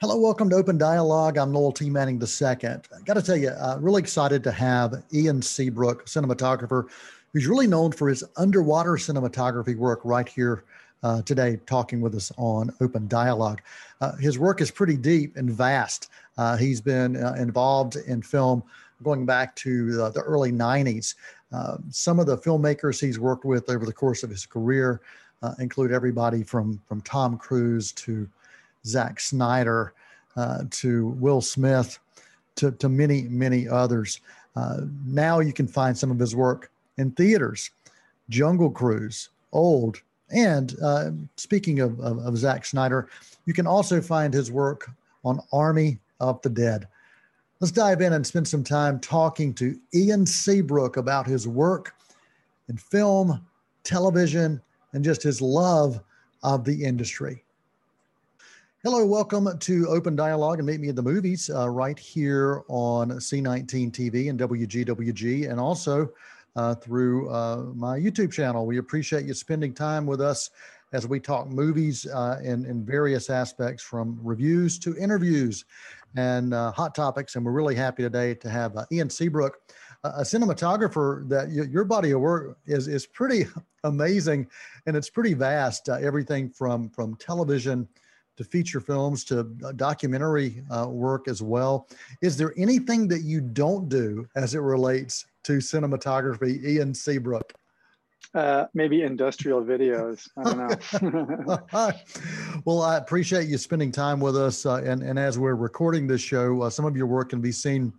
Hello, welcome to Open Dialogue. I'm Noel T. Manning II. I got to tell you, uh, really excited to have Ian Seabrook, cinematographer, who's really known for his underwater cinematography work right here uh, today, talking with us on Open Dialogue. Uh, his work is pretty deep and vast. Uh, he's been uh, involved in film going back to the early 90s. Uh, some of the filmmakers he's worked with over the course of his career include everybody from, from Tom Cruise to Zack Snyder uh, to Will Smith to, to many, many others. Uh, now you can find some of his work in theaters, Jungle Cruise, Old, and uh, speaking of, of, of Zack Snyder, you can also find his work on Army of the Dead. Let's dive in and spend some time talking to Ian Seabrook about his work in film, television, and just his love of the industry. Hello, welcome to Open Dialogue and Meet Me at the Movies uh, right here on C19 TV and WGWG, and also uh, through uh, my YouTube channel. We appreciate you spending time with us as we talk movies uh, in, in various aspects from reviews to interviews and uh, hot topics. And we're really happy today to have uh, Ian Seabrook, a cinematographer that your body of work is, is pretty amazing and it's pretty vast. everything from, from television to feature films to documentary uh, work as well. Is there anything that you don't do as it relates to cinematography, Ian Seabrook? Uh, maybe industrial videos. I don't know. well, I appreciate you spending time with us. Uh, and, and as we're recording this show, uh, some of your work can be seen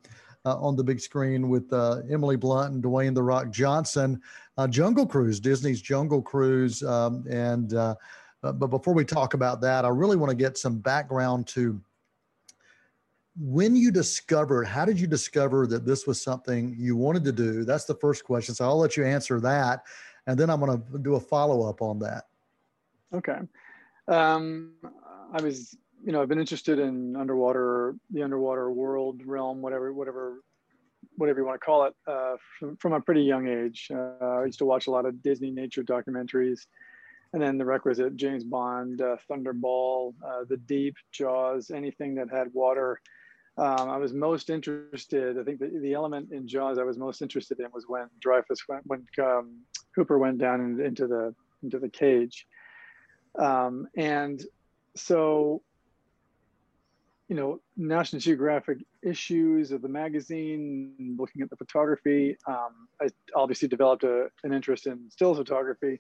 uh, on the big screen with uh, Emily Blunt and Dwayne The Rock Johnson. Uh, Jungle Cruise, Disney's Jungle Cruise. Um, and uh, but before we talk about that, I really want to get some background to when you discovered, how did you discover that this was something you wanted to do? That's the first question. So I'll let you answer that. And then I'm going to do a follow up on that. Okay. Um, I was, you know, I've been interested in underwater, the underwater world realm, whatever, whatever, whatever you want to call it, uh, from, from, a pretty young age. Uh, I used to watch a lot of Disney nature documentaries and then the requisite James Bond, uh, Thunderball, uh, The Deep, Jaws, anything that had water. Um, I was most interested. I think the, the element in Jaws I was most interested in was when Dreyfuss went, when um, Hooper went down in, into the into the cage, um, and so you know National Geographic issues of the magazine, looking at the photography. Um, I obviously developed a, an interest in still photography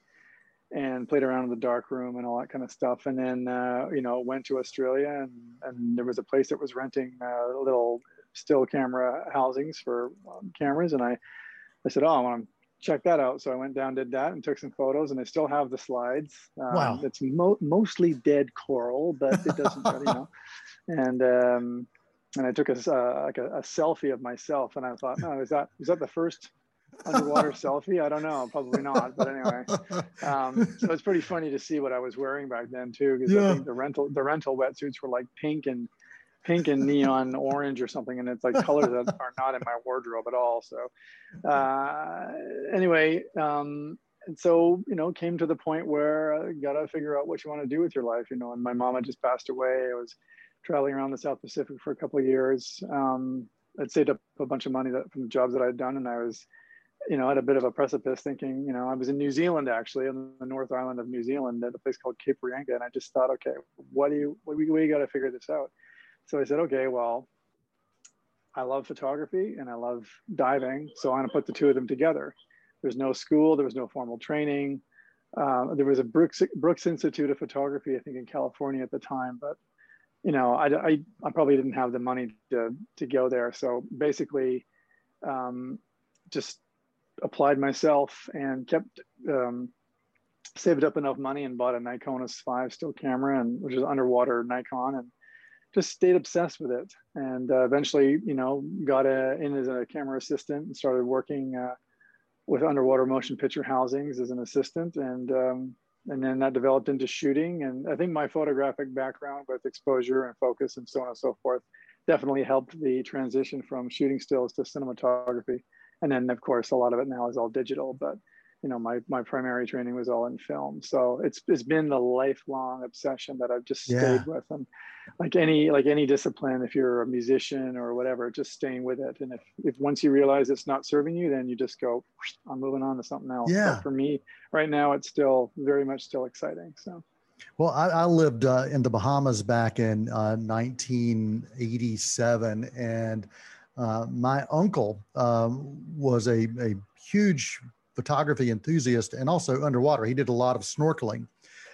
and played around in the dark room and all that kind of stuff. And then, uh, you know, went to Australia and, and there was a place that was renting uh, little still camera housings for um, cameras. And I, I said, oh, I want to check that out. So I went down, did that and took some photos and I still have the slides. Um, wow. It's mo- mostly dead coral, but it doesn't, really, you know, and, um, and I took a, uh, like a, a, selfie of myself and I thought, no, is that, is that the first underwater selfie? I don't know, probably not. But anyway, um, so it's pretty funny to see what I was wearing back then too, because yeah. I think the rental the rental wetsuits were like pink and pink and neon orange or something, and it's like colors that are not in my wardrobe at all. So uh, anyway, um, and so you know, came to the point where I got to figure out what you want to do with your life, you know. And my mom had just passed away. I was traveling around the South Pacific for a couple of years. Um, I'd saved up a bunch of money that, from the jobs that I'd done, and I was you know, at a bit of a precipice thinking, you know, I was in New Zealand actually, on the North Island of New Zealand at a place called Cape Reinga. And I just thought, okay, what do you, we, we got to figure this out. So I said, okay, well, I love photography and I love diving. So I'm going to put the two of them together. There's no school, there was no formal training. Uh, there was a Brooks, Brooks Institute of Photography, I think in California at the time, but you know, I, I, I probably didn't have the money to, to go there. So basically, um, just applied myself and kept um, saved up enough money and bought a Nikonos V still camera and which is underwater Nikon and just stayed obsessed with it. And uh, eventually you know got a, in as a camera assistant and started working uh, with underwater motion picture housings as an assistant. And um, and then that developed into shooting. And I think my photographic background with exposure and focus and so on and so forth definitely helped the transition from shooting stills to cinematography and then of course a lot of it now is all digital but you know my my primary training was all in film. So it's it's been the lifelong obsession that i've just stayed yeah. with. And like any like any discipline if you're a musician or whatever just staying with it. And if if once you realize it's not serving you then you just go i'm moving on to something else. Yeah. but for me right now it's still very much still exciting so. Well, I, I lived uh, in the Bahamas back in uh, 1987, and uh, my uncle um, was a, a huge photography enthusiast and also underwater. He did a lot of snorkeling.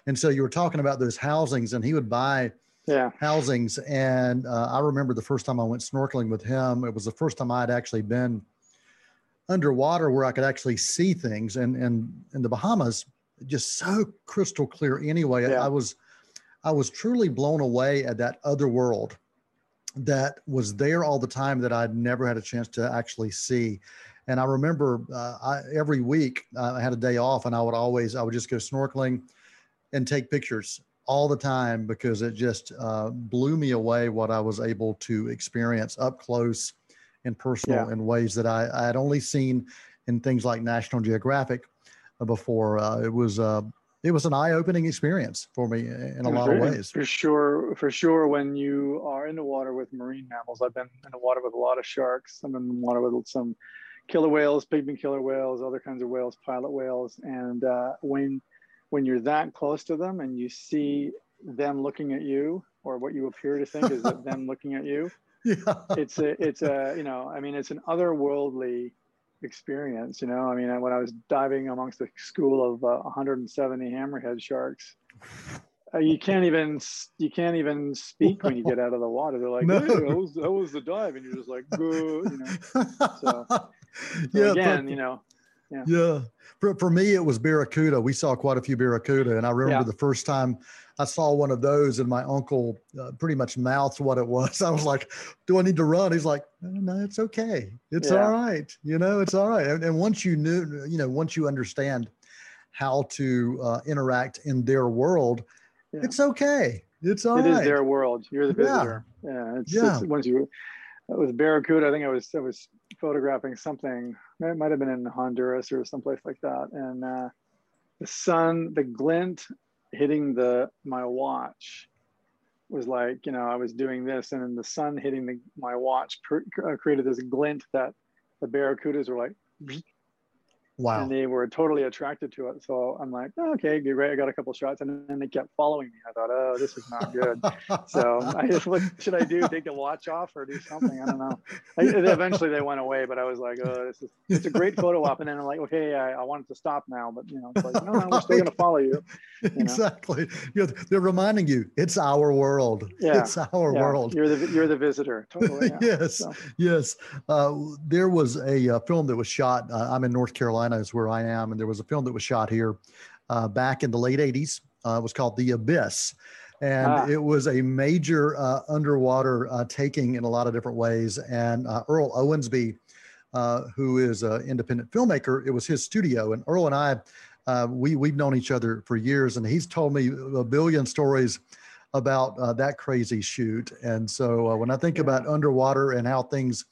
And so you were talking about those housings, and he would buy yeah. housings. And uh, I remember the first time I went snorkeling with him, it was the first time I'd actually been underwater where I could actually see things. And, and in the Bahamas, just so crystal clear anyway. Yeah. I was I was truly blown away at that other world that was there all the time that I'd never had a chance to actually see. And I remember uh, I, every week uh, I had a day off, and I would always I would just go snorkeling and take pictures all the time because it just uh, blew me away what I was able to experience up close and personal yeah. in ways that I, I, had only seen in things like National Geographic before. Uh, it was uh, it was an eye-opening experience for me in a lot of ways. For sure, for sure. When you are in the water with marine mammals, I've been in the water with a lot of sharks. I'm in the water with some killer whales, pygmy killer whales, other kinds of whales, pilot whales, and uh, when when you're that close to them and you see them looking at you, or what you appear to think is them looking at you, yeah. it's a it's a you know I mean it's an otherworldly experience. You know, I mean, when I was diving amongst a school of uh, 170 hammerhead sharks, uh, you can't even you can't even speak when you get out of the water. They're like, no. hey, how, was, how was the dive? And you're just like, you know. So, so yeah, again, but, you know. Yeah. yeah. For, for me, it was barracuda. We saw quite a few barracuda. And I remember yeah. the first time I saw one of those, and my uncle uh, pretty much mouthed what it was. I was like, "Do I need to run?" He's like, "No, it's okay. It's yeah. all right. You know, it's all right." And, and, once you knew, you know, once you understand how to uh, interact in their world, it's okay. It's all it right. It is their world. You're the visitor. Yeah. yeah it's, yeah. It's, once you with barracuda, I think I was I was photographing something. It might have been in Honduras or someplace like that, and uh, the sun, the glint hitting the my watch was like you know I was doing this, and then the sun hitting the, my watch uh, created this glint that the barracudas were like Wow. And they were totally attracted to it. So I'm like, oh, okay, great. I got a couple shots. And then they kept following me. I thought, oh, this is not good. so I just, what should I do? Take the watch off or do something? I don't know. I, eventually they went away, but I was like, oh, this is, it's a great photo op. And then I'm like, okay, I, I wanted to stop now, but you know, it's like, no, no, we're still going to follow you. you know? exactly. You're, they're reminding you it's our world. Yeah. It's our yeah. world. You're the, you're the visitor. Totally. Yeah. yes. So. Yes. Uh, there was a, a, uh, film that was shot. Uh, I'm in North Carolina Carolina is where I am, and there was a film that was shot here uh, back in the late '80s. Uh, it was called The Abyss, and ah. it was a major uh, underwater uh, taking in a lot of different ways. And uh, Earl Owensby, uh, who is an independent filmmaker, it was his studio, and Earl and I. we we've known each other for years, and he's told me a billion stories about that crazy shoot. And so when I think yeah. about underwater and how things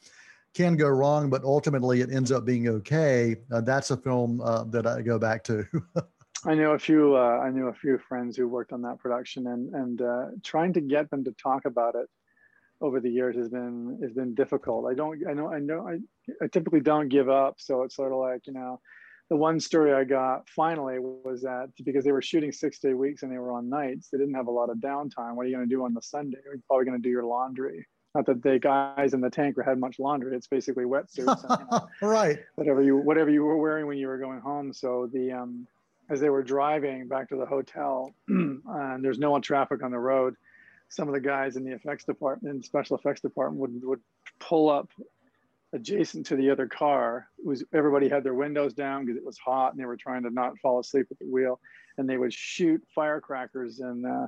can go wrong, but ultimately it ends up being okay. Uh, that's a film uh, that I go back to. I know a few. Uh, I knew a few friends who worked on that production, and and uh, trying to get them to talk about it over the years has been has been difficult. I don't. I know. I know. I, I typically don't give up. So it's sort of like you know, the one story I got finally was that because they were shooting six day weeks and they were on nights, they didn't have a lot of downtime. What are you going to do on the Sunday? You're probably going to do your laundry not that the guys in the tanker had much laundry. It's basically wetsuits, and, you know, right? Whatever you whatever you were wearing when you were going home. So the um, as they were driving back to the hotel, and there's no traffic on the road, some of the guys in the effects department, special effects department, would would pull up adjacent to the other car. It was everybody had their windows down because it was hot, and they were trying to not fall asleep at the wheel, and they would shoot firecrackers and. Uh,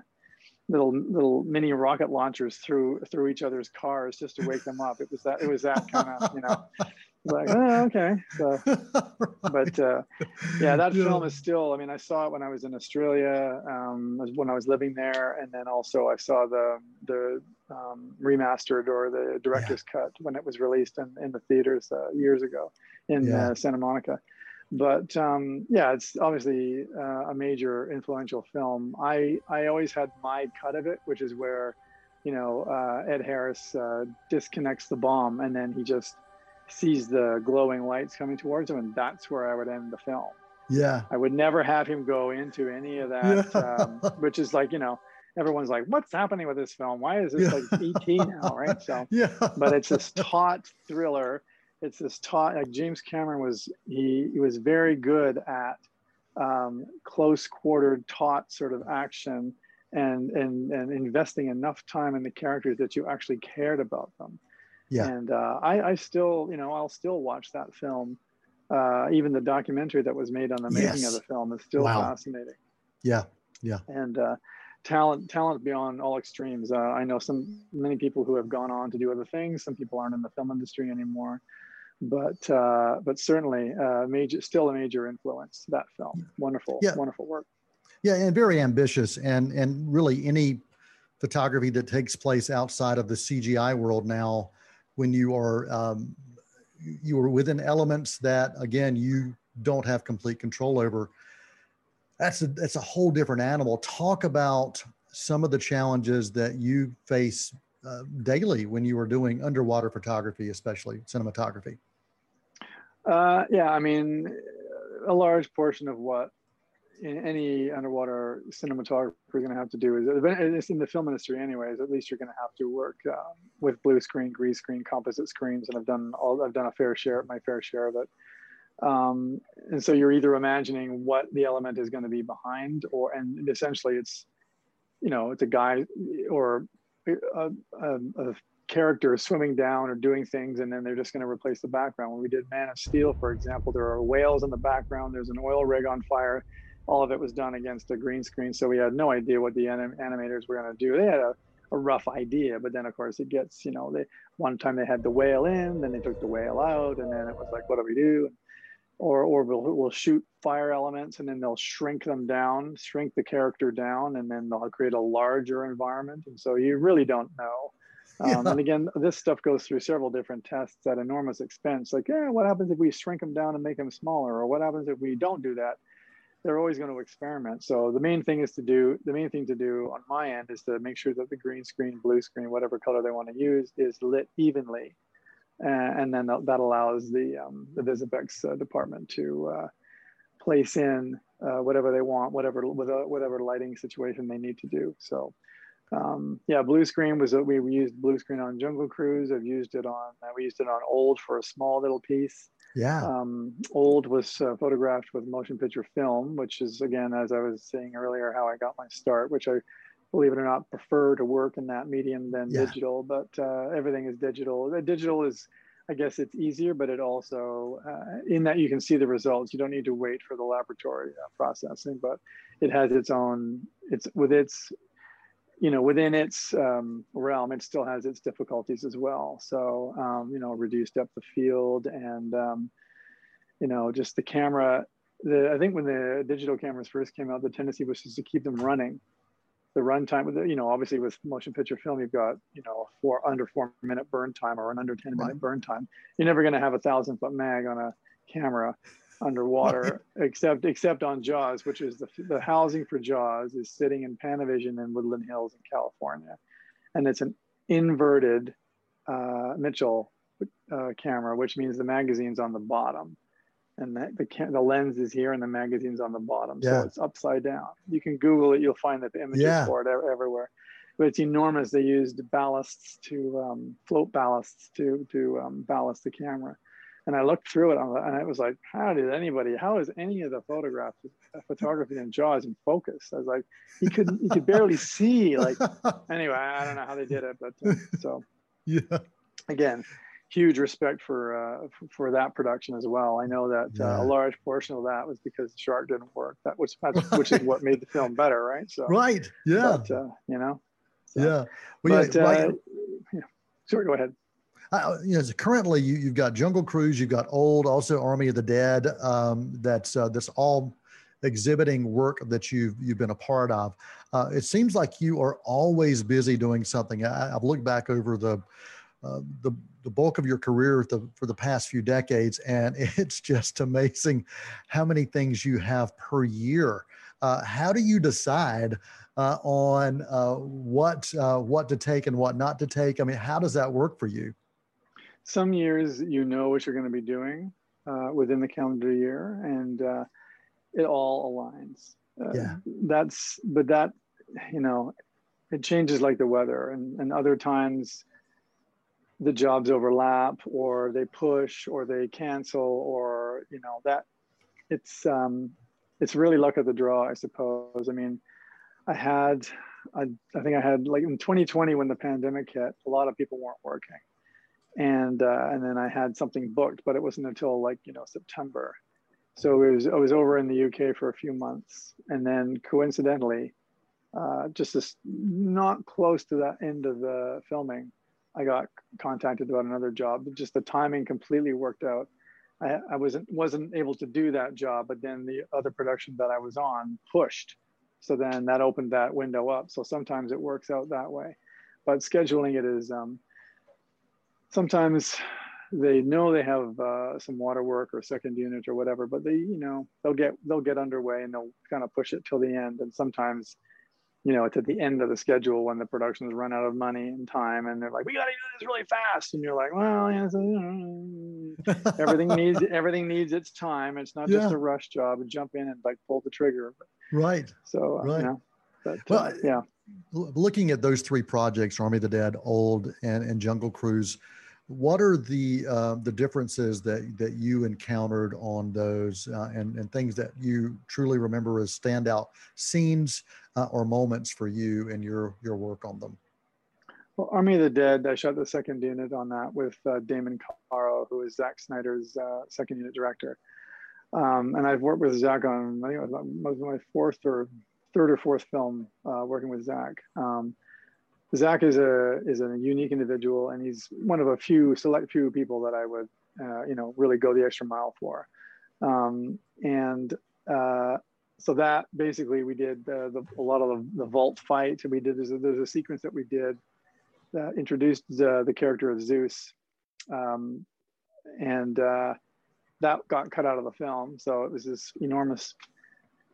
little little mini rocket launchers through through each other's cars just to wake them up. It was that it was that kind of you know like oh okay so but uh, yeah that yeah. film is still I mean I saw it when I was in Australia um, when I was living there and then also I saw the the um, remastered or the director's yeah. cut when it was released in, in the theaters uh, years ago in yeah. uh, Santa Monica. But um, yeah, it's obviously uh, a major influential film. I I always had my cut of it, which is where, you know, uh, Ed Harris uh, disconnects the bomb and then he just sees the glowing lights coming towards him, and that's where I would end the film. Yeah, I would never have him go into any of that, yeah. um, which is like you know. Everyone's like, "What's happening with this film? Why is this yeah. like ET now?" Right? So, yeah. but it's this taut thriller it's this taut like james cameron was he, he was very good at um, close quartered taut sort of action and and and investing enough time in the characters that you actually cared about them yeah and uh, I, I still you know i'll still watch that film uh, even the documentary that was made on the making yes. of the film is still wow. fascinating yeah yeah and uh, talent talent beyond all extremes uh, i know some many people who have gone on to do other things some people aren't in the film industry anymore but uh, but certainly uh, major, still a major influence. That film, wonderful, yeah. wonderful work. Yeah, and very ambitious, and and really any photography that takes place outside of the CGI world now, when you are um, you are within elements that again you don't have complete control over. That's a that's a whole different animal. Talk about some of the challenges that you face uh, daily when you are doing underwater photography, especially cinematography. Uh, yeah, I mean, a large portion of what any underwater cinematographer is going to have to do is it's in the film industry anyways at least you're going to have to work um, with blue screen green screen composite screens and i've done all i've done a fair share my fair share of it um, and so you're either imagining what the element is going to be behind or and essentially it's you know it's a guy or a, a, a character swimming down or doing things and then they're just going to replace the background. When we did man of steel for example there are whales in the background there's an oil rig on fire all of it was done against a green screen so we had no idea what the anim- animators were going to do. They had a, a, rough idea but then of course it gets you know they one time they had the whale in then they took the whale out and then it was like what do we do or or we'll, we'll shoot fire elements and then they'll shrink them down shrink the character down and then they'll create a larger environment and so you really don't know um, yeah. And again, this stuff goes through several different tests at enormous expense. Like, yeah, what happens if we shrink them down and make them smaller? Or what happens if we don't do that? They're always going to experiment. So the main thing is to do, the main thing to do on my end is to make sure that the green screen, blue screen, whatever color they want to use is lit evenly. Uh, and then that allows the, um, the Visifex uh, department to uh, place in uh, whatever they want, whatever, whatever lighting situation they need to do. So um, yeah, blue screen was we, we used blue screen on Jungle Cruise. I've used it on uh, we used it on Old for a small little piece. Yeah. Um, Old was uh, photographed with motion picture film, which is again, as I was saying earlier, how I got my start. Which I, believe it or not, prefer to work in that medium than yeah. digital. But uh, everything is digital. Digital is, I guess, it's easier, but it also uh, in that you can see the results. You don't need to wait for the laboratory uh, processing, but it has its own. It's with its you know, within its um, realm, it still has its difficulties as well. So, um, you know, reduced depth of field and, um, you know, just the camera. The, I think when the digital cameras first came out, the tendency was just to keep them running. The runtime with, the, you know, obviously with motion picture film, you've got, you know, four under four minute burn time or an under 10 minute right. burn time. You're never going to have a thousand foot mag on a camera underwater, except except on Jaws, which is the the housing for Jaws is sitting in Panavision in Woodland Hills in California, and it's an inverted uh, Mitchell uh, camera, which means the magazine's on the bottom, and the the, the lens is here and the magazine's on the bottom, yeah. so it's upside down. You can Google it; you'll find that the images yeah. for it everywhere. But it's enormous. They used ballasts to um, float ballasts to to um, ballast the camera and I looked through it and I was like, how did anybody, how is any of the photographs, photography in Jaws in focus? I was like, you could, you could barely see like, anyway, I don't know how they did it, but uh, so yeah, again, huge respect for, uh, for that production as well. I know that yeah. uh, a large portion of that was because the shark didn't work. That was, right. which is what made the film better. Right. So, right. Yeah. But, uh, you know, so, yeah. Well, but, yeah, right. Uh, yeah. Sorry, go ahead uh, you know, currently you, have got Jungle Cruise, you've got Old, also Army of the Dead. Um, that's uh, that's all exhibiting work that you've you've been a part of. Uh, it seems like you are always busy doing something. I, have looked back over the, uh, the the bulk of your career the, for the past few decades, and it's just amazing how many things you have per year. Uh, how do you decide uh, on uh, what uh, what to take and what not to take? I mean, how does that work for you? Some years you know what you're going to be doing uh, within the calendar year, and uh, it all aligns. yeah, that's but that you know it changes like the weather, and and other times the jobs overlap or they push or they cancel or you know that it's um it's really luck of the draw i suppose. I mean i had I, I think i had like in 2020 when the pandemic hit a lot of people weren't working. And uh, and then i had something booked but it wasn't until like you know september. So it was i was over in the uk for a few months. And then coincidentally uh, just this not close to that end of the filming I got contacted about another job. Just the timing completely worked out. I, I wasn't wasn't able to do that job, but then the other production that I was on pushed. So then that opened that window up. So sometimes it works out that way, but scheduling it is um, sometimes they know they have uh, some water work or second unit or whatever, but they you know they'll get they'll get underway and they'll kind of push it till the end. And sometimes you know, it's at the end of the schedule when the productions run out of money and time, and they're like, "We got to do this really fast," and you're like, "Well, yeah, so, know, everything needs everything needs its time. It's not yeah. just a rush job and jump in and like pull the trigger." Right. So, uh, right. You know, but, well, uh, yeah. Looking at those three projects, Army of the Dead, Old, and, and Jungle Cruise, what are the uh, the differences that that you encountered on those uh, and and things that you truly remember as standout scenes uh, or moments for you and your your work on them? Well, Army of the Dead, I shot the second unit on that with uh, Damon Caro, who is Zack Snyder's uh, second unit director. Um, and I've worked with Zack on, I think it was my fourth or third or fourth film uh, working with Zack. Um, Zack is a is a unique individual, and he's one of a few select few people that I would, uh, you know, really go the extra mile for. Um, and uh, so that basically we did the, a lot of the, the vault fight. And we did there's a, there's a sequence that we did that introduced the, the character of Zeus, um, and uh, that got cut out of the film. So it was this enormous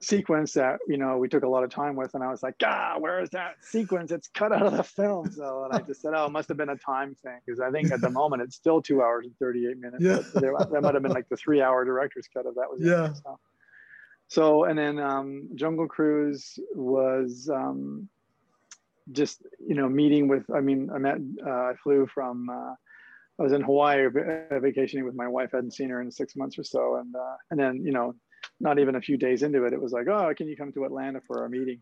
sequence that you know we took a lot of time with, and I was like, ah, where is that sequence? It's cut out of the film. So and I just said, oh, it must have been a time thing because I think at the moment it's still two hours and thirty eight minutes. Yeah. There, that might have been like the three hour director's cut of that was. Yeah. It, so. So, and then um, Jungle Cruise was um, just, you know, meeting with, I mean, I met, uh, I flew from, uh, I was in Hawaii vacationing with my wife. I hadn't seen her in six months or so. And, uh, and then, you know, not even a few days into it, it was like, oh, can you come to Atlanta for our meeting?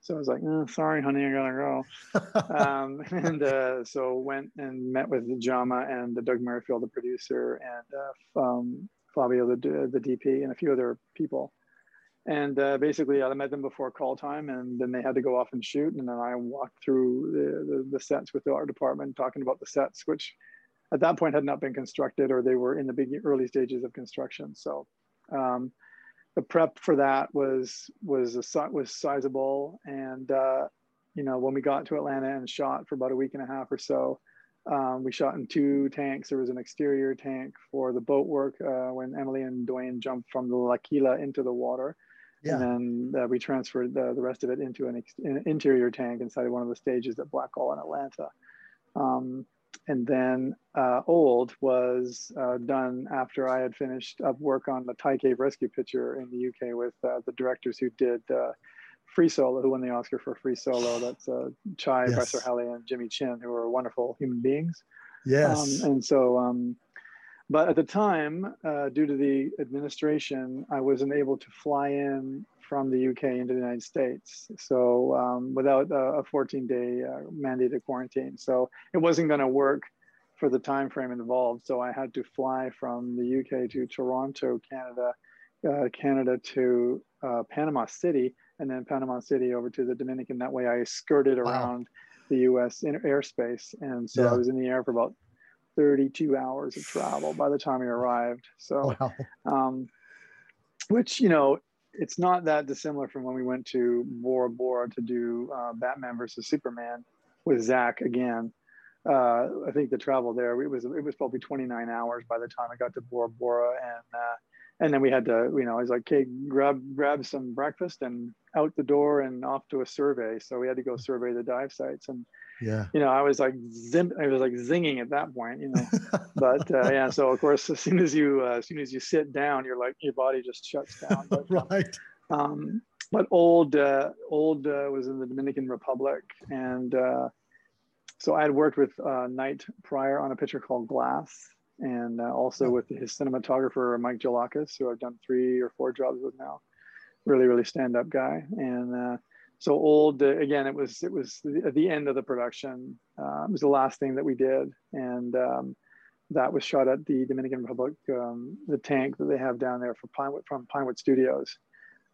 So I was like, oh, sorry, honey, I gotta go. um, and uh, so went and met with Jaume and the Doug Merrifield, the producer, and uh, um, Flavio, the, the DP, and a few other people and uh, basically I met them before call time and then they had to go off and shoot and then I walked through the, the, the, sets with the art department talking about the sets which at that point had not been constructed or they were in the big early stages of construction so um, the prep for that was was a, was sizable and uh, you know when we got to Atlanta and shot for about a week and a half or so um, we shot in two tanks. There was an exterior tank for the boat work uh, when Emily and Dwayne jumped from the La Quila into the water. Yeah. And then uh, we transferred the, the rest of it into an, ex- an, interior tank inside of one of the stages at Blackhall in Atlanta. Um, and then uh, Old was uh, done after I had finished up work on the Thai Cave Rescue picture in the UK with uh, the directors who did uh, Free Solo, who won the Oscar for Free Solo. That's uh, Chai, yes. Vasarhelyi, and Jimmy Chin, who are wonderful human beings. Yes. Um, and so um, but at the time, uh, due to the administration, I wasn't able to fly in from the UK into the United States. So um, without a 14 day uh, mandated quarantine. So it wasn't going to work for the time frame involved. So I had to fly from the UK to Toronto, Canada, uh, Canada to uh, Panama City, and then Panama City over to the Dominican. That way I skirted around wow. the US in airspace. And so yeah. I was in the air for about 32 hours of travel by the time we arrived. So, wow. um, which, you know, it's not that dissimilar from when we went to Bora Bora to do uh, Batman versus Superman with Zack again. uh, I think the travel there it was it was probably 29 hours by the time I got to Bora Bora, and uh, and then we had to you know I was like, okay, grab grab some breakfast and out the door and off to a survey. So we had to go survey the dive sites, and yeah, you know I was like zim, I was like zinging at that point, you know. but uh, yeah, so of course as soon as you uh, as soon as you sit down, you're like your body just shuts down. But, right. Um, but old uh, old uh, was in the Dominican Republic, and uh, so I had worked with uh, Night prior on a picture called Glass, and uh, also oh. with his cinematographer Mike Gioulakis, who I've done three or four jobs with now. Really, really stand-up guy, and uh, so old. Uh, again, it was it was at the end of the production. Uh, it was the last thing that we did, and um, that was shot at the Dominican Republic, um, the tank that they have down there for Pinewood from Pinewood Studios.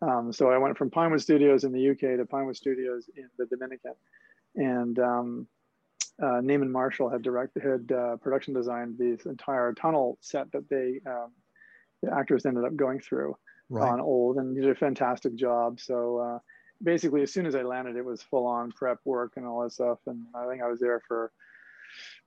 Um, so I went from Pinewood Studios in the UK to Pinewood Studios in the Dominican, and um, uh, Naaman Marshall had directed, had uh, production designed this entire tunnel set that they, um, the actors ended up going through right. on Old, and did a fantastic job. So uh, basically, as soon as I landed, it was full on prep work and all that stuff. And I think I was there for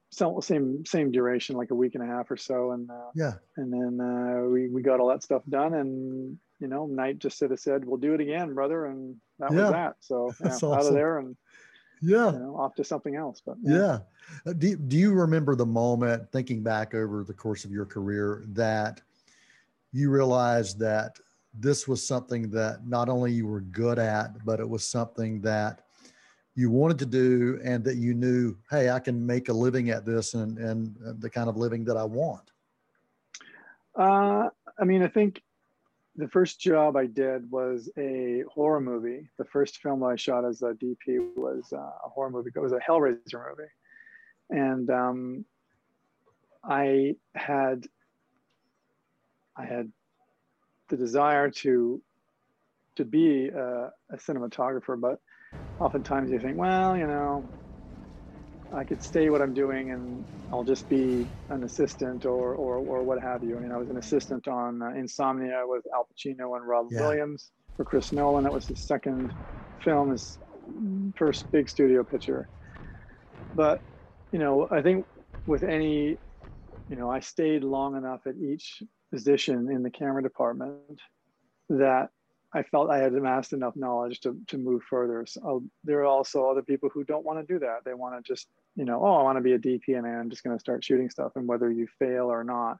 some same same duration, like a week and a half or so. And uh, yeah, and then uh, we we got all that stuff done, and you know, Night just sort of said, "We'll do it again, brother," and that yeah. was that. So yeah, awesome. out of there and yeah you know, off to something else but yeah, yeah. Uh, do, do you remember the moment thinking back over the course of your career that you realized that this was something that not only you were good at but it was something that you wanted to do and that you knew hey i can make a living at this and and the kind of living that i want uh, i mean i think the first job I did was a horror movie. The first film I shot as a DP was uh, a horror movie. It was a Hellraiser movie, and um, I had I had the desire to to be a, a cinematographer, but oftentimes you think, well, you know, I could stay what I'm doing and I'll just be an assistant or, or, or what have you. I mean, I was an assistant on uh, Insomnia with Al Pacino and Rob yeah. Williams for Chris Nolan. That was his second film, his first big studio picture. But, you know, I think with any, you know, I stayed long enough at each position in the camera department that I felt I had amassed enough knowledge to, to move further. So there are also other people who don't want to do that. They want to just, you know, oh, I want to be a DP and I'm just going to start shooting stuff. And whether you fail or not,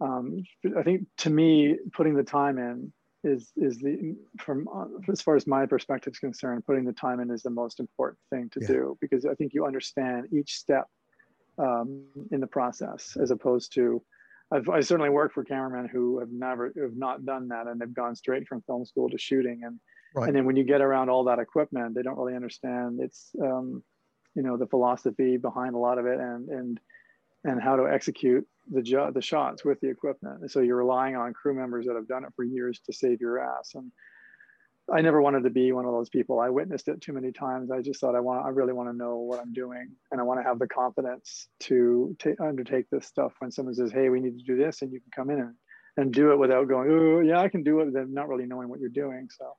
um, I think to me, putting the time in is is the from as far as my perspective is concerned, putting the time in is the most important thing to yeah. do because I think you understand each step um, in the process as opposed to I've I certainly worked for cameramen who have never have not done that and they've gone straight from film school to shooting and right. and then when you get around all that equipment they don't really understand it's um, you know the philosophy behind a lot of it and and and how to execute the jo- the shots with the equipment and so you're relying on crew members that have done it for years to save your ass and I never wanted to be one of those people. I witnessed it too many times. I just thought I want, I really want to know what I'm doing, and I want to have the confidence to undertake this stuff. When someone says, "Hey, we need to do this," and you can come in and, and do it without going, "Oh, yeah, I can do it," then not really knowing what you're doing. So,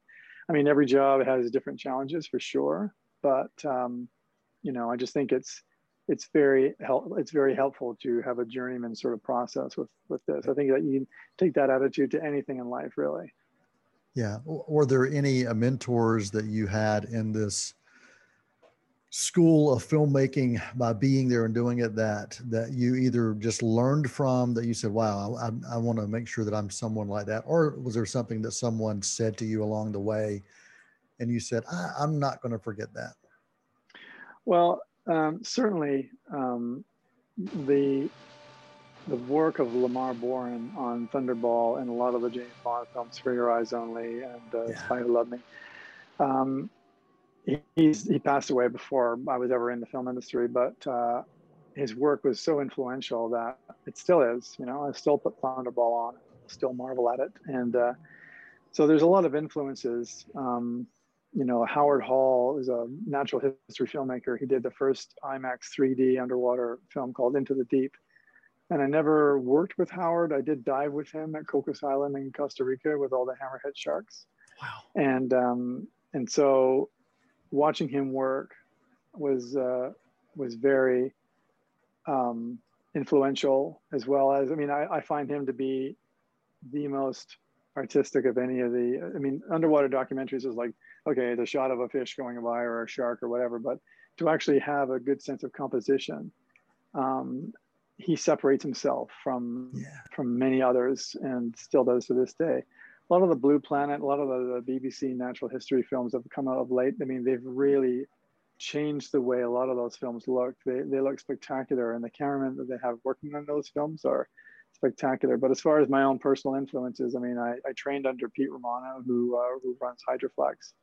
I mean, every job has different challenges for sure, but um, you know, I just think it's it's very help, it's very helpful to have a journeyman sort of process with with this. I think that you take that attitude to anything in life, really. Yeah. Were there any uh, mentors that you had in this school of filmmaking by being there and doing it that that you either just learned from that you said, "Wow, I, I want to make sure that I'm someone like that," or was there something that someone said to you along the way, and you said, I, am not going to forget that"? Well, um, certainly um, the the work of Lamar Boren on Thunderball and a lot of the James Bond films, For Your Eyes Only and uh, yeah. Spy Who Loved Me. Um, he, he's, he passed away before I was ever in the film industry, but uh, his work was so influential that it still is. You know, I still put Thunderball on, still marvel at it, and uh, so there's a lot of influences. Um, you know, Howard Hall is a natural history filmmaker. He did the first IMAX 3D underwater film called Into the Deep and I never worked with Howard. I did dive with him at Cocos Island in Costa Rica with all the hammerhead sharks. Wow. And um, and so watching him work was uh, was very um, influential as well as I mean I, I find him to be the most artistic of any of the I mean underwater documentaries is like okay the shot of a fish going by or a shark or whatever but to actually have a good sense of composition um, he separates himself from yeah. from many others and still does to this day a lot of the blue planet a lot of the, the bbc natural history films have come out of late i mean they've really changed the way a lot of those films look. They, they look spectacular, and the cameramen that they have working on those films are spectacular. But as far as my own personal influences, I mean, I, I trained under Pete Romano, who uh, who runs Hydroflex,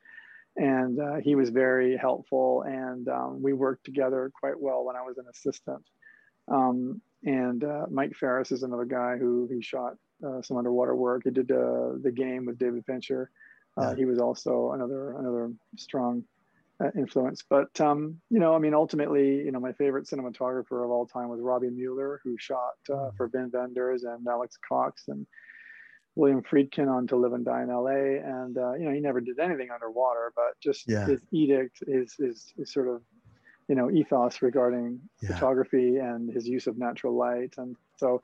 and uh, he was very helpful, and um, we worked together quite well when I was an assistant. Um, and uh, Mike Ferris is another guy who he shot uh, some underwater work. He did uh, the game with David Fincher. Uh, yeah. He was also another another strong uh, influence. But um, you know, I mean, ultimately, you know, my favorite cinematographer of all time was Robbie Mueller, who shot uh, mm. for Wim Wenders and Alex Cox and William Friedkin on To Live and Die in L.A. And uh, you know, he never did anything underwater, but just yeah. his edict, his, his his sort of you know ethos regarding yeah. photography and his use of natural light, and so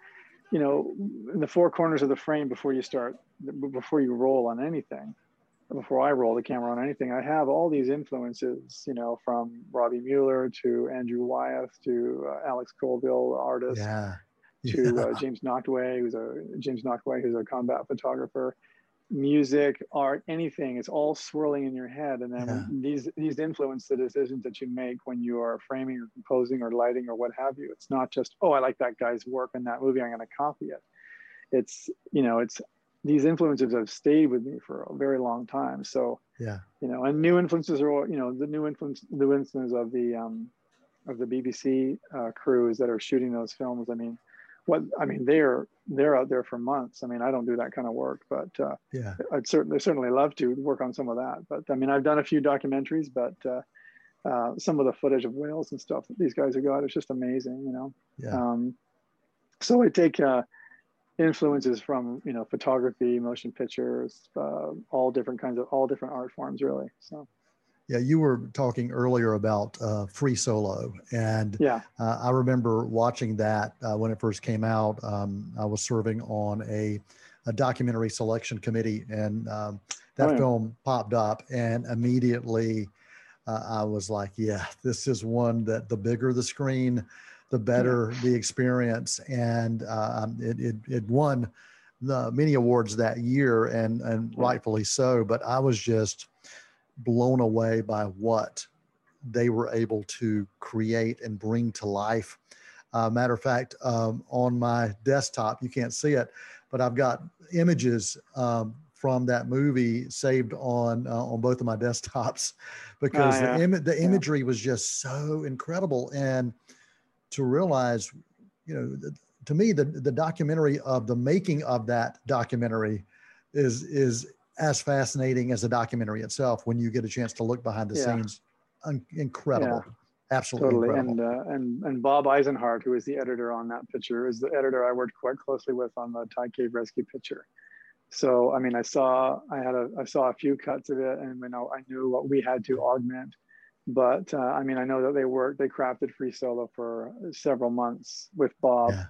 you know, in the four corners of the frame before you start, before you roll on anything before I roll the camera on anything, I have all these influences, you know, from Robbie Mueller to Andrew Wyeth to uh, Alex Colville, artist, yeah. to yeah. Uh, James Nachtwey, who's a James Nachtwey, who's a combat photographer. Music, art, anything, it's all swirling in your head, and then yeah. these these influence the decisions that you make when you are framing or composing or lighting or what have you. It's not just oh, I like that guy's work in that movie, I'm going to copy it. It's you know, it's these influences have stayed with me for a very long time. So yeah, you know, and new influences are all you know the new influence, the influence of the um, of the BBC uh, crews that are shooting those films. I mean, what I mean they're they're out there for months. I mean, I don't do that kind of work, but uh, yeah, I'd certainly certainly love to work on some of that. But I mean, I've done a few documentaries, but uh, uh, some of the footage of whales and stuff that these guys have got is just amazing. You know. Yeah. Um, so I take uh, influences from you know photography motion pictures uh, all different kinds of all different art forms really so yeah you were talking earlier about uh, free solo and yeah uh, i remember watching that uh, when it first came out um, i was serving on a, a documentary selection committee and um, that oh, yeah. film popped up and immediately uh, i was like yeah this is one that the bigger the screen the better yeah. the experience. And uh, it, it, it won the many awards that year, and and rightfully so. But I was just blown away by what they were able to create and bring to life. Uh, matter of fact, um, on my desktop, you can't see it, but I've got images um, from that movie saved on uh, on both of my desktops because oh, yeah. the, Im- the imagery yeah. was just so incredible and to realize, you know, to me, the, the documentary of the making of that documentary is, is as fascinating as the documentary itself when you get a chance to look behind the yeah. scenes. Un- incredible. Yeah. Absolutely totally. Incredible. And, uh, and, and Bob Eisenhardt, who is the editor on that picture, is the editor I worked quite closely with on the Thai Cave Rescue picture. So, I mean, I saw, I had a, I saw a few cuts of it and you know, I knew what we had to augment but uh, I mean, I know that they worked, they crafted Free Solo for several months with Bob. Yeah.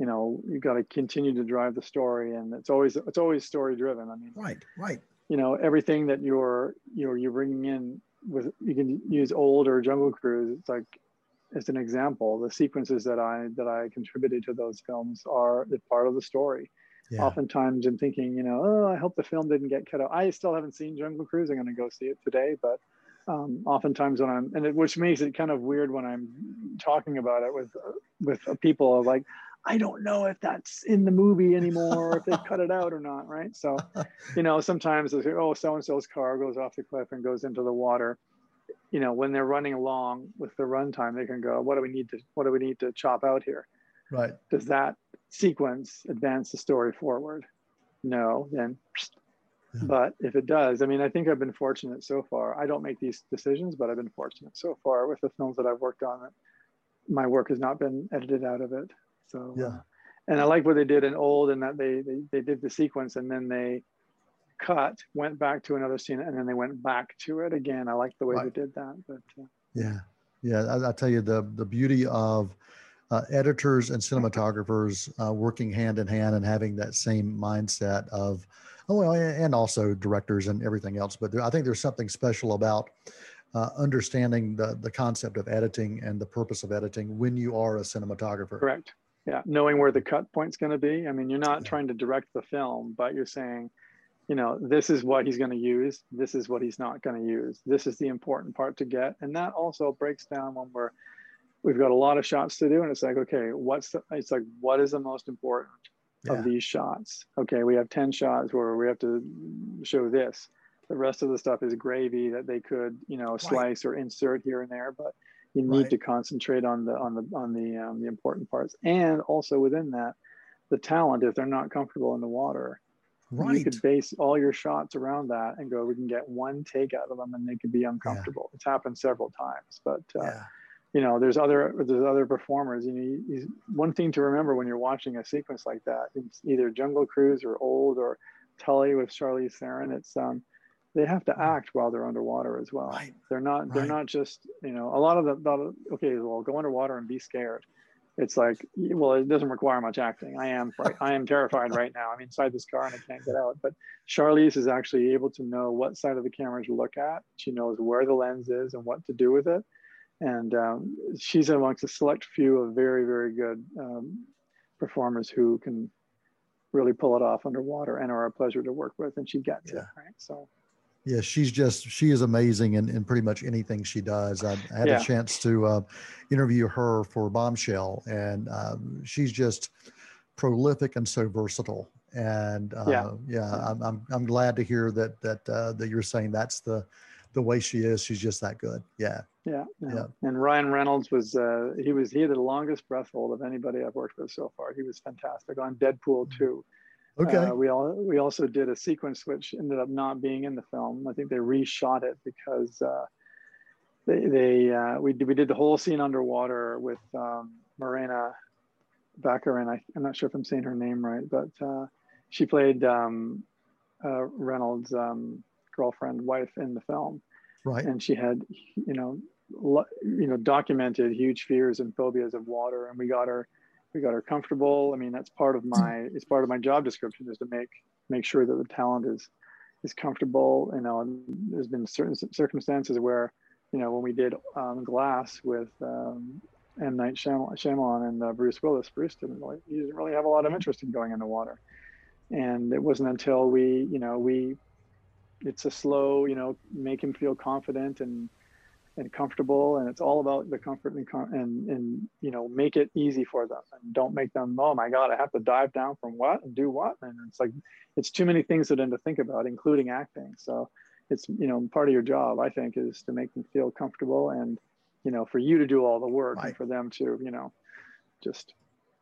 You know, you got to continue to drive the story, and it's always it's always story driven. I mean, right, right. You know, everything that you're you're you're bringing in with you can use old or Jungle Cruise. It's like as an example, the sequences that I that I contributed to those films are part of the story. Yeah. Oftentimes, I'm thinking, you know, oh, I hope the film didn't get cut out. I still haven't seen Jungle Cruise. I'm going to go see it today, but um, oftentimes when I'm, and it, which makes it kind of weird when I'm talking about it with with people like, I don't know if that's in the movie anymore, or if they cut it out or not, right? So, you know, sometimes say, oh, so and so's car goes off the cliff and goes into the water. You know, when they're running along with the runtime, they can go, what do we need to, what do we need to chop out here? Right. Does that sequence advance the story forward? No, then but if it does, I mean, I think I've been fortunate so far. I don't make these decisions, but I've been fortunate so far with the films that I've worked on. That my work has not been edited out of it. So yeah, uh, and I like what they did in Old, and that they, they they did the sequence and then they cut, went back to another scene, and then they went back to it again. I like the way right. they did that. But uh, yeah, Yeah, I, I tell you the the beauty of uh, editors and cinematographers uh, working hand in hand and having that same mindset of, oh well, and also directors and everything else. But there, I think there's something special about uh, understanding the the concept of editing and the purpose of editing when you are a cinematographer. Correct. Yeah, knowing where the cut point's going to be. I mean, you're not yeah. trying to direct the film, but you're saying, you know, this is what he's going to use. This is what he's not going to use. This is the important part to get, and that also breaks down when we're we've got a lot of shots to do and it's like okay what's the it's like what is the most important yeah. of these shots okay we have 10 shots where we have to show this the rest of the stuff is gravy that they could you know slice or insert here and there but you need right. to concentrate on the on the on the um, the important parts and also within that the talent if they're not comfortable in the water right. you could base all your shots around that and go we can get one take out of them and they could be uncomfortable yeah. it's happened several times but uh, yeah you know there's other there's other performers you know you, one thing to remember when you're watching a sequence like that it's either jungle cruise or old or tully with charlize theron it's um they have to act while they're underwater as well. Right. they're not right. they're not just you know a lot of the, okay well go underwater and be scared. It's like well it doesn't require much acting. I am i am terrified right now. I'm inside this car and i can't get out. But charlize is actually able to know what side of the camera to look at. She knows where the lens is and what to do with it. And um, she's amongst a select few of very very good um, performers who can really pull it off underwater and are a pleasure to work with. And she gets yeah. it right? So yeah she's just she is amazing in, in pretty much anything she does i, I had yeah. a chance to uh, interview her for bombshell and um, she's just prolific and so versatile and uh, yeah, yeah I'm, I'm, I'm glad to hear that that uh, that you're saying that's the the way she is she's just that good yeah yeah, yeah. yeah. And Ryan Reynolds was uh, he was he had the longest breath hold of anybody I've worked with so far. He was fantastic on Deadpool 2. Okay. Uh, we all we also did a sequence which ended up not being in the film. I think they reshot it because uh, they they uh, we we did the whole scene underwater with um, Morena Baccarin. I, I'm not sure if I'm saying her name right, but uh, she played um, uh, Reynolds' um, girlfriend, wife in the film right and she had you know lo- you know documented huge fears and phobias of water and we got her we got her comfortable. I mean that's part of my it's part of my job description is to make make sure that the talent is is comfortable you know and there's been certain circumstances where you know when we did um, glass with um, M. Night Shyamalan and uh, Bruce Willis Bruce didn't really he didn't really have a lot of interest in going in the water. And it wasn't until we you know we it's a slow, you know, make him feel confident and and comfortable, and it's all about the comfort and and and you know, make it easy for them, and don't make them, oh my God, I have to dive down from what and do what, and it's like it's too many things for them to think about, including acting. So it's you know, part of your job, I think, is to make them feel comfortable and you know, for you to do all the work right. and for them to you know, just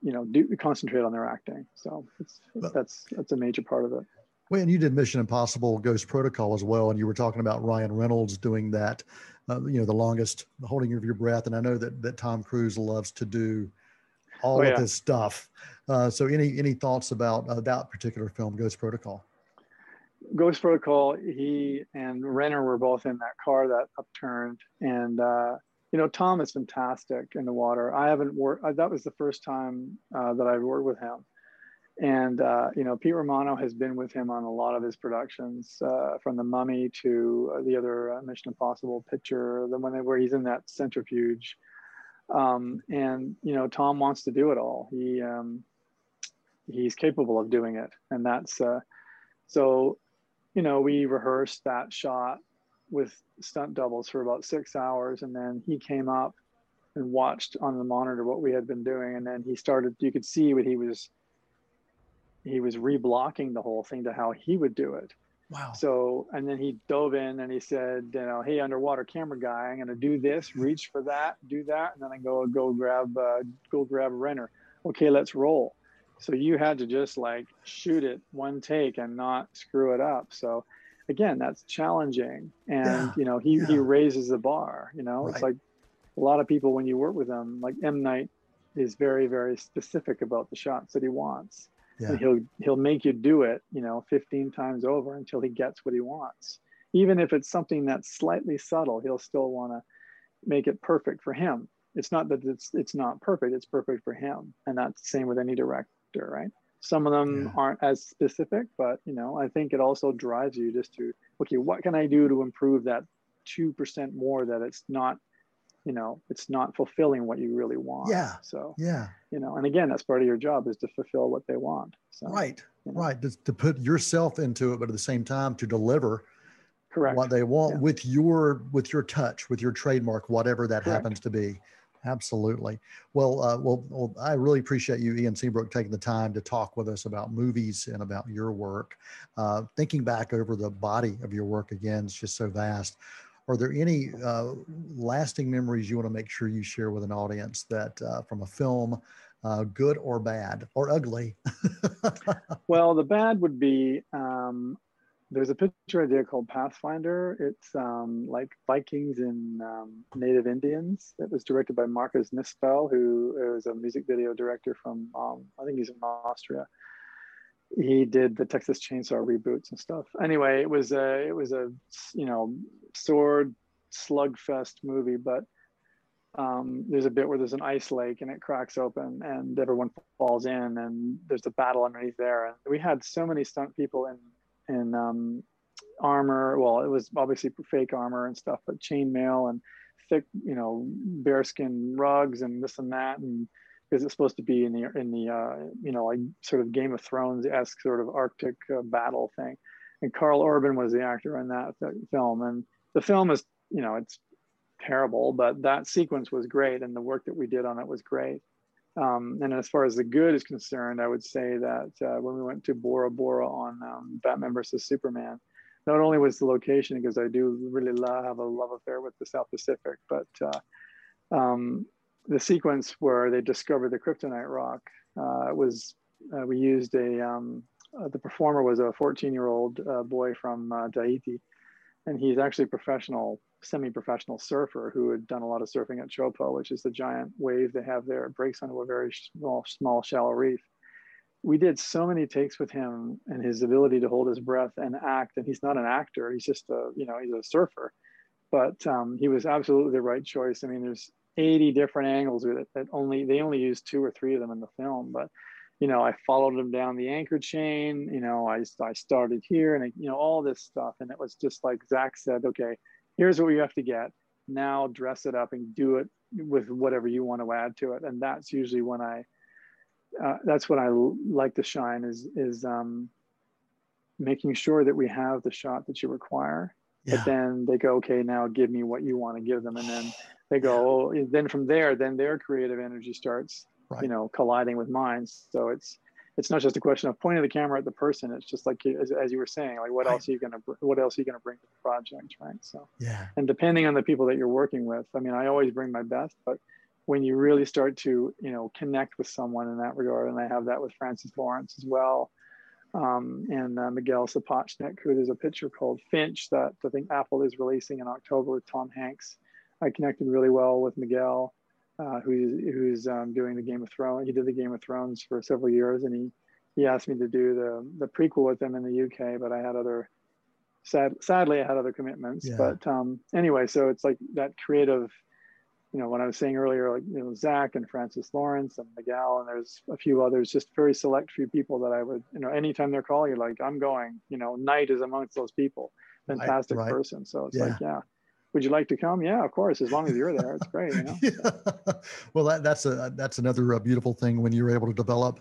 you know, do concentrate on their acting. So it's, but, that's that's a major part of it. Well, and you did Mission Impossible Ghost Protocol as well, and you were talking about Ryan Reynolds doing that, uh, you know, the longest holding of your breath. And I know that that Tom Cruise loves to do all oh, yeah. of his stuff. Uh, so, any any thoughts about uh, that particular film, Ghost Protocol? Ghost Protocol. He and Renner were both in that car that upturned, and uh, you know, Tom is fantastic in the water. I haven't worked. That was the first time uh, that I've worked with him and uh, you know, Pete Romano has been with him on a lot of his productions, uh, from The Mummy to uh, the other uh, Mission Impossible picture, the one where he's in that centrifuge. Um, and you know, Tom wants to do it all. He um, he's capable of doing it, and that's uh, so. You know, we rehearsed that shot with stunt doubles for about six hours, and then he came up and watched on the monitor what we had been doing, and then he started. You could see what he was he was reblocking the whole thing to how he would do it. Wow. So, and then he dove in and he said, you know, hey, underwater camera guy, I'm going to do this, reach for that, do that, and then I go go grab uh, go grab a Renner. Okay, let's roll. So you had to just like shoot it one take and not screw it up. So again, that's challenging, and yeah. you know he yeah. he raises the bar. You know, right. it's like a lot of people when you work with them, like M Night is very very specific about the shots that he wants yeah. he'll he'll make you do it you know 15 times over until he gets what he wants even if it's something that's slightly subtle he'll still want to make it perfect for him. It's not that it's it's not perfect, it's perfect for him. And that's the same with any director, right? Some of them yeah. aren't as specific, but you know, I think it also drives you just to okay, what can I do to improve that two percent more that it's not you know it's not fulfilling what you really want. Yeah. So yeah. you know and again that's part of your job is to fulfill what they want. So, right. you know. right. To, to put yourself into it but at the same time to deliver correct. what they want yeah. with your with your touch with your trademark whatever that correct. happens to be. Absolutely. Well, uh, well well i really appreciate you ian seabrook taking the time to talk with us about movies and about your work. Uh, thinking back over the body of your work again it's just so vast are there any uh, lasting memories you want to make sure you share with an audience that uh, from a film, uh, good or bad or ugly? well, the bad would be um, there's a picture idea called Pathfinder. It's um, like Vikings and um, Native Indians. It was directed by Markus Nispel, who is a music video director from, um, I think he's in Austria he did the Texas Chainsaw reboots and stuff. Anyway, it was a it was a you know sword slugfest movie, but um, there's a bit where there's an ice lake and it cracks open and everyone falls in and there's a battle underneath there. And we had so many stunt people in in um, armor. Well, it was obviously fake armor and stuff, but chainmail and thick you know bearskin rugs and this and that and because it's supposed to be in the in the uh, you know like sort of Game of Thrones esque sort of Arctic uh, battle thing, and Karl Urban was the actor in that film, and the film is you know it's terrible, but that sequence was great, and the work that we did on it was great. Um, and as far as the good is concerned, I would say that uh, when we went to Bora Bora on um, Batman versus Superman, not only was the location because I do really love, have a love affair with the South Pacific, but uh, um, the sequence where they discovered the kryptonite rock uh, was uh, we used a um, uh, the performer was a 14 year old uh, boy from uh, Tahiti, and he's actually a professional, semi professional surfer who had done a lot of surfing at Teahupo'o, which is the giant wave they have there. It breaks onto a very small, small, shallow reef. We did so many takes with him and his ability to hold his breath and act. And he's not an actor; he's just a you know he's a surfer but um, he was absolutely the right choice. I mean, there's 80 different angles that, that only they only used two or three of them in the film but you know i followed them down the anchor chain you know i, I started here and I, you know all this stuff. And it was just like zack said okay here's what you have to get. Now dress it up and do it with whatever you want to add to it. And that's usually when i uh, that's what i like to shine is is um, making sure that we have the shot that you require. Yeah. but then they go okay now give me what you want to give them. And then they go oh, then from there then their creative energy starts right. you know colliding with mine so it's it's not just a question of pointing the camera at the person it's just like as, as you were saying like what right. else are you going to what else are you going to bring to the project right so yeah and depending on the people that you're working with i mean i always bring my best but when you really start to you know connect with someone in that regard and i have that with francis lawrence as well um, and uh, Miguel Sapochnik, who there's a picture called Finch that I think Apple is releasing in October with Tom Hanks. I connected really well with Miguel, uh, who's who's um, doing the Game of Thrones. He did the Game of Thrones for several years, and he he asked me to do the the prequel with him in the UK, but I had other sad, sadly I had other commitments. Yeah. But um, anyway, so it's like that creative. You know, when I was saying earlier, like you know, Zack and Francis Lawrence and Miguel, and there's a few others, just very select few people that I would, you know, anytime they're calling, you, like I'm going. You know, Night is amongst those people. Fantastic right, right. person. So it's yeah. like, yeah would you like to come? Yeah, of course. As long as you're there, it's great. You know? yeah. Well, that, that's a that's another uh, beautiful thing when you're able to develop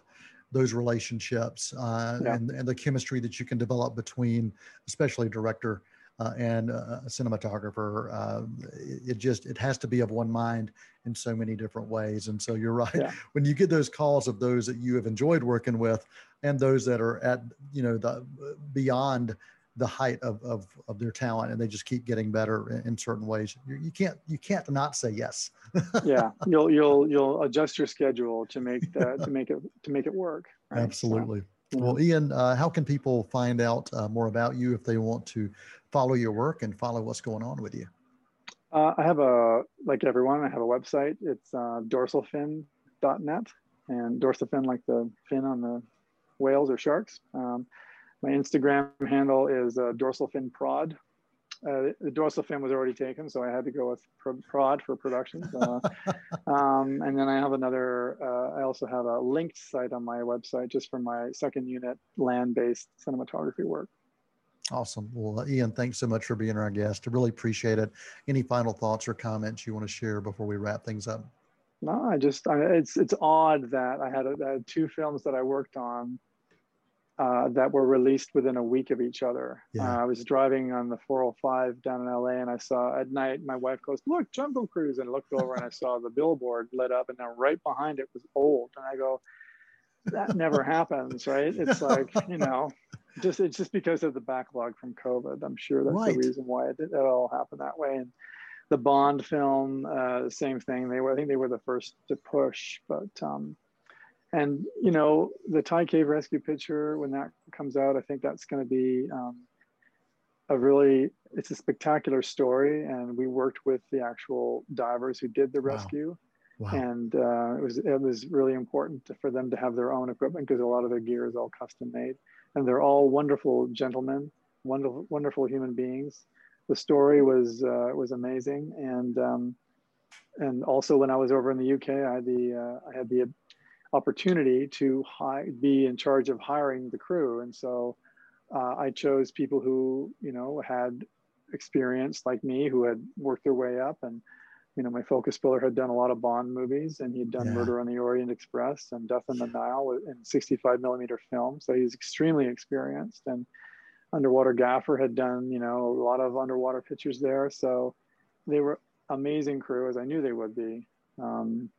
those relationships uh, yeah. and and the chemistry that you can develop between, especially director uh, and a cinematographer. Uh, it, it, just it has to be of one mind in so many different ways. And so you're right. Yeah. When you get those calls of those that you have enjoyed working with, and those that are at you know the beyond the height of, of, of their talent and they just keep getting better in, in certain ways. You, you, can't you can't not say yes. Yeah you'll you'll you'll adjust your schedule to make that to make it to make it work right? absolutely. So, well ian uh, how can people find out uh, more about you if they want to follow your work and follow what's going on with you? Uh, i have a like everyone i have a website. It's uh, dorsalfin.net and dorsal fin like the fin on the whales or sharks. Um, my Instagram handle is uh, dorsal fin prod. uh, the dorsal fin was already taken, so I had to go with Prod for productions. Uh, um, and then I have another. Uh, I also have a linked site on my website just for my second unit land-based cinematography work. Awesome. Well, Ian, thanks so much for being our guest. I really appreciate it. Any final thoughts or comments you want to share before we wrap things up? No, I just I, it's it's odd that I had, a, I had two films that I worked on uh, that were released within a week of each other. Yeah. Uh, I was driving on the 405 down in LA and I saw at night, my wife goes, Look, Jungle Cruise. And I looked over and I saw the billboard lit up, and then right behind it was old. And I go, That never happens, right? It's like, you know, just it's just because of the backlog from COVID. I'm sure that's right. the reason why it, it all happened that way. And the Bond film, uh, same thing. They were, I think they were the first to push, but um, and you know the Thai cave rescue picture when that comes out i think that's going to be um, a really it's a spectacular story. And we worked with the actual divers who did the wow. rescue. Wow. and uh, it was it was really important to, for them to have their own equipment because a lot of their gear is all custom made. And they're all wonderful gentlemen wonderful wonderful human beings. The story was uh, was amazing. And um, and also when I was over in the UK, I had the uh, I had the opportunity to hi- be in charge of hiring the crew. And so uh, I chose people who, you know, had experience like me, who had worked their way up. And, you know, my focus puller had done a lot of Bond movies and he'd done yeah. Murder on the Orient Express and Death on the Nile in 65 millimeter film. So he's extremely experienced. And Underwater Gaffer had done, you know, a lot of underwater pictures there. So they were amazing crew, as I knew they would be. Um,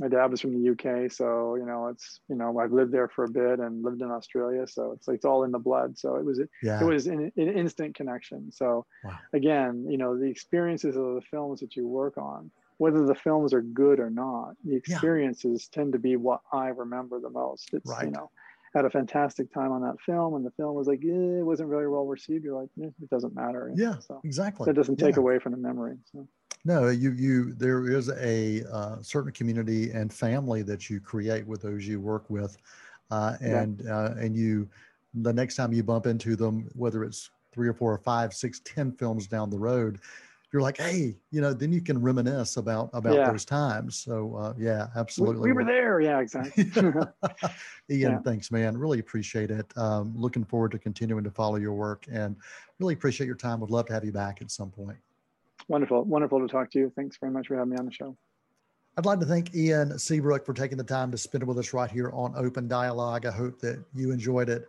my dad was from the UK, so you know it's you know I've lived there for a bit and lived in Australia, so it's like it's all in the blood. So it was yeah. it was an, an instant connection. So wow. again, you know the experiences of the films that you work on, whether the films are good or not, the experiences yeah. tend to be what I remember the most. It's right. you know had a fantastic time on that film, and the film was like eh, it wasn't really well received. You're like eh, it doesn't matter. Yeah, so exactly. That doesn't take yeah. away from the memory. So. No, you you there is a uh, certain community and family that you create with those you work with, uh, and yeah. uh, and you the next time you bump into them, whether it's three or four or five, six, ten films down the road, you're like, hey, you know, then you can reminisce about about yeah. those times. So uh, yeah, absolutely. We, we, were there. Yeah, exactly. Ian, yeah. thanks, man. Really appreciate it. Um, looking forward to continuing to follow your work and really appreciate your time. Would love to have you back at some point. Wonderful. Wonderful to talk to you. Thanks very much for having me on the show. I'd like to thank Ian Seabrook for taking the time to spend it with us right here on Open Dialogue. I hope that you enjoyed it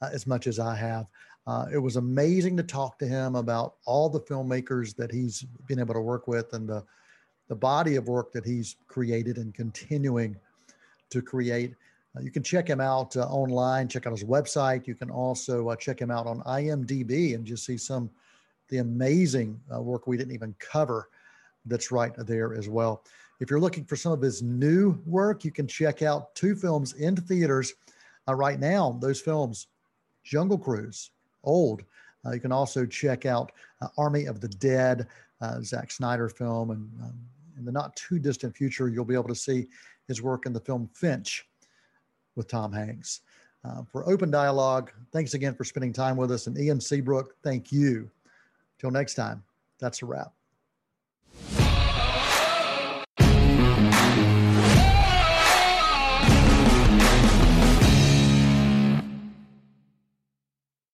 uh, as much as I have. Uh, it was amazing to talk to him about all the filmmakers that he's been able to work with and the, the body of work that he's created and continuing to create. Uh, you can check him out uh, online, check out his website. You can also uh, check him out on IMDb and just see some the amazing uh, work we didn't even cover that's right there as well. If you're looking for some of his new work, you can check out two films in theaters uh, right now. Those films, Jungle Cruise, old. Uh, you can also check out uh, Army of the Dead, uh, Zack Snyder film, and um, in the not too distant future, you'll be able to see his work in the film Finch with Tom Hanks. Uh, for open dialogue, thanks again for spending time with us. And Ian Seabrook, thank you Till next time, that's a wrap.